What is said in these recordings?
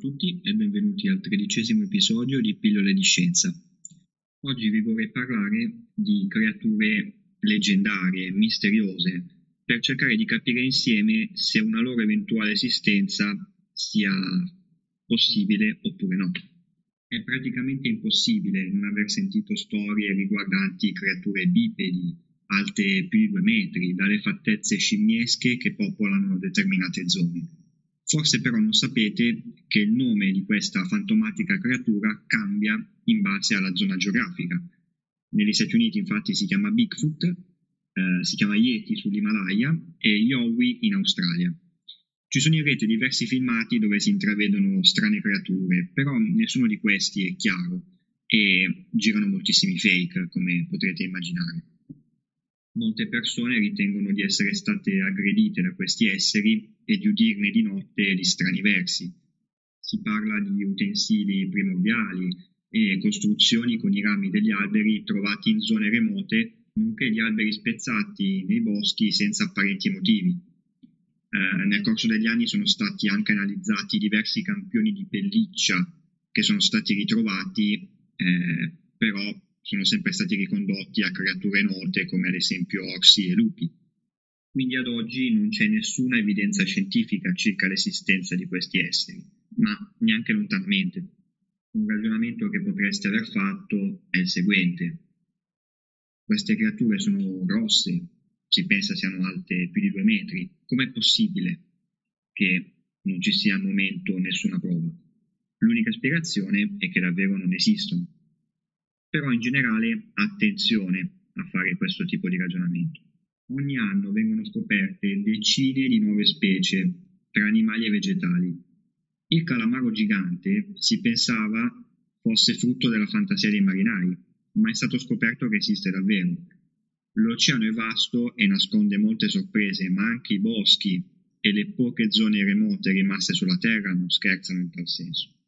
Tutti e benvenuti al tredicesimo episodio di Pillole di Scienza. Oggi vi vorrei parlare di creature leggendarie, misteriose, per cercare di capire insieme se una loro eventuale esistenza sia possibile oppure no. È praticamente impossibile non aver sentito storie riguardanti creature bipedi, alte più di due metri, dalle fattezze scimmiesche che popolano determinate zone Forse però non sapete che il nome di questa fantomatica creatura cambia in base alla zona geografica. Negli Stati Uniti infatti si chiama Bigfoot, eh, si chiama Yeti sull'Himalaya e Yowie in Australia. Ci sono in rete diversi filmati dove si intravedono strane creature, però nessuno di questi è chiaro e girano moltissimi fake, come potrete immaginare. Molte persone ritengono di essere state aggredite da questi esseri e di udirne di notte di strani versi. Si parla di utensili primordiali e costruzioni con i rami degli alberi trovati in zone remote, nonché di alberi spezzati nei boschi senza apparenti motivi. Eh, nel corso degli anni sono stati anche analizzati diversi campioni di pelliccia che sono stati ritrovati, eh, però sono sempre stati ricondotti a creature note come ad esempio orsi e lupi. Quindi ad oggi non c'è nessuna evidenza scientifica circa l'esistenza di questi esseri, ma neanche lontanamente. Un ragionamento che potreste aver fatto è il seguente. Queste creature sono grosse, si pensa siano alte più di due metri. Com'è possibile che non ci sia al momento nessuna prova? L'unica spiegazione è che davvero non esistono però in generale attenzione a fare questo tipo di ragionamento. Ogni anno vengono scoperte decine di nuove specie tra animali e vegetali. Il calamaro gigante si pensava fosse frutto della fantasia dei marinai, ma è stato scoperto che esiste davvero. L'oceano è vasto e nasconde molte sorprese, ma anche i boschi e le poche zone remote rimaste sulla Terra non scherzano in tal senso.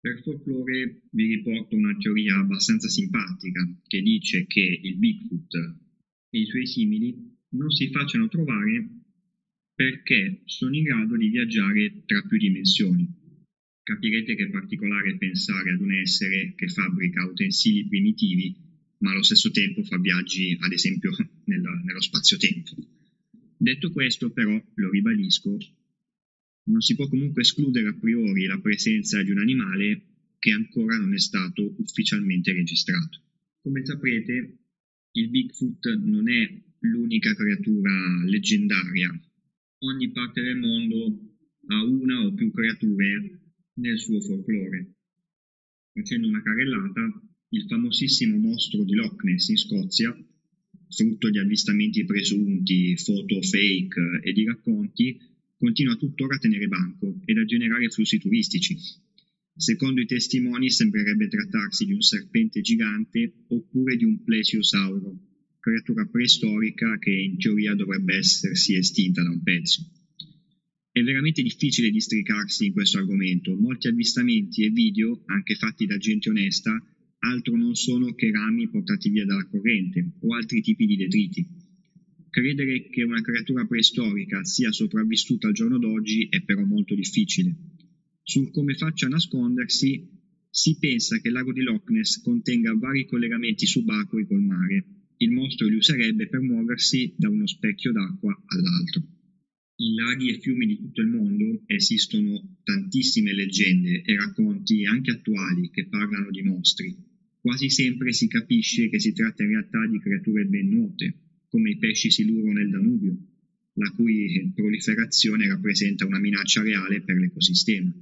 Per folklore vi riporto una teoria abbastanza simpatica che dice che il Bigfoot e i suoi simili non si facciano trovare perché sono in grado di viaggiare tra più dimensioni. Capirete che è particolare pensare ad un essere che fabbrica utensili primitivi, ma allo stesso tempo fa viaggi, ad esempio, nella, nello spazio-tempo. Detto questo, però, lo ribadisco, non si può comunque escludere a priori la presenza di un animale che ancora non è stato ufficialmente registrato. Come saprete, il Bigfoot non è l'unica creatura leggendaria. Ogni parte del mondo ha una o più creature nel suo folklore. Facendo una carrellata, il famosissimo mostro di Loch Ness in Scozia, frutto di avvistamenti presunti, foto fake e di racconti, continua tuttora a tenere banco ed a generare flussi turistici. Secondo i testimoni sembrerebbe trattarsi di un serpente gigante oppure di un plesiosauro, creatura preistorica che in teoria dovrebbe essersi estinta da un pezzo. È veramente difficile districarsi in questo argomento, molti avvistamenti e video, anche fatti da gente onesta, altro non sono che rami portati via dalla corrente o altri tipi di detriti. Credere che una creatura preistorica sia sopravvissuta al giorno d'oggi è però molto difficile. Sul come faccia a nascondersi si pensa che il lago di Loch Ness contenga vari collegamenti subacquei col mare. Il mostro li userebbe per muoversi da uno specchio d'acqua all'altro. In laghi e fiumi di tutto il mondo esistono tantissime leggende e racconti anche attuali che parlano di mostri, quasi sempre si capisce che si tratta in realtà di creature ben note, come i pesci siluro nel Danubio, la cui proliferazione rappresenta una minaccia reale per l'ecosistema.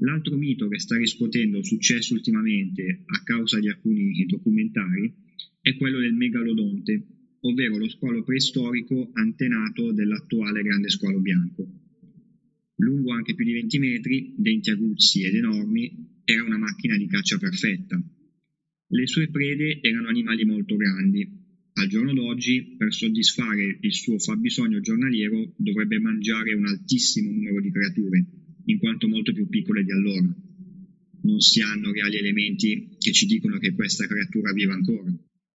L'altro mito che sta riscuotendo successo ultimamente a causa di alcuni documentari è quello del megalodonte, ovvero lo squalo preistorico antenato dell'attuale grande squalo bianco. Lungo anche più di 20 metri, denti aguzzi ed enormi, era una macchina di caccia perfetta. Le sue prede erano animali molto grandi. Al giorno d'oggi, per soddisfare il suo fabbisogno giornaliero, dovrebbe mangiare un altissimo numero di creature, in quanto molto più piccole di allora. Non si hanno reali elementi che ci dicono che questa creatura viva ancora.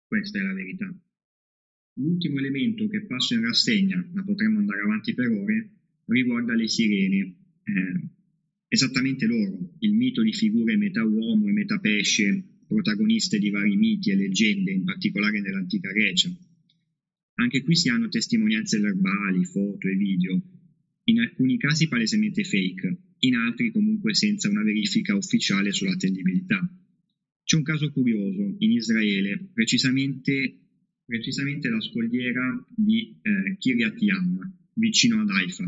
Questa è la verità. L'ultimo elemento che passo in rassegna, ma potremmo andare avanti per ore, riguarda le sirene. Eh, esattamente loro, il mito di figure metà uomo e metà pesce, protagoniste di vari miti e leggende, in particolare nell'antica Grecia. Anche qui si hanno testimonianze verbali, foto e video, in alcuni casi palesemente fake, in altri comunque senza una verifica ufficiale sull'attendibilità. C'è un caso curioso in Israele, precisamente precisamente la scogliera di eh, Kiryat Yam, vicino ad Haifa,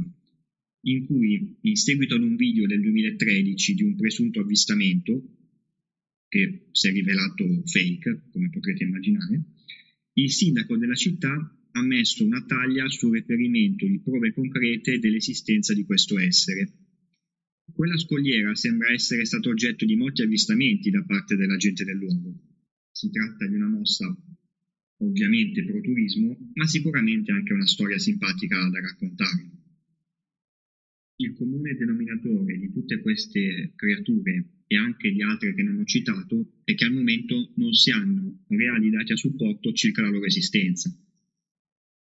in cui, in seguito ad un video del 2013 di un presunto avvistamento, che si è rivelato fake, come potrete immaginare, il sindaco della città ha messo una taglia sul reperimento di prove concrete dell'esistenza di questo essere. Quella scogliera sembra essere stata oggetto di molti avvistamenti da parte della gente del luogo. Si tratta di una mossa ovviamente pro turismo, ma sicuramente anche una storia simpatica da raccontare. Il comune denominatore di tutte queste creature e anche di altre che non ho citato è che al momento non si hanno reali dati a supporto circa la loro esistenza.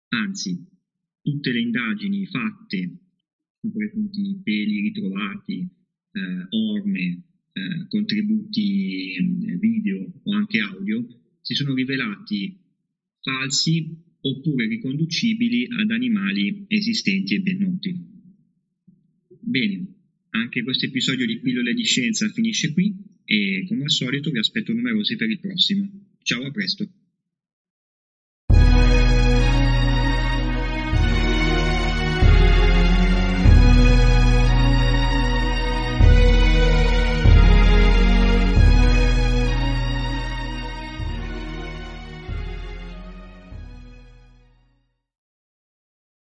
Anzi, tutte le indagini fatte su presunti peli ritrovati, eh, orme, eh, contributi eh, video o anche audio si sono rivelati falsi oppure riconducibili ad animali esistenti e ben noti. Bene, anche questo episodio di Pillole di Scienza finisce qui e come al solito vi aspetto numerosi per il prossimo. Ciao, a presto!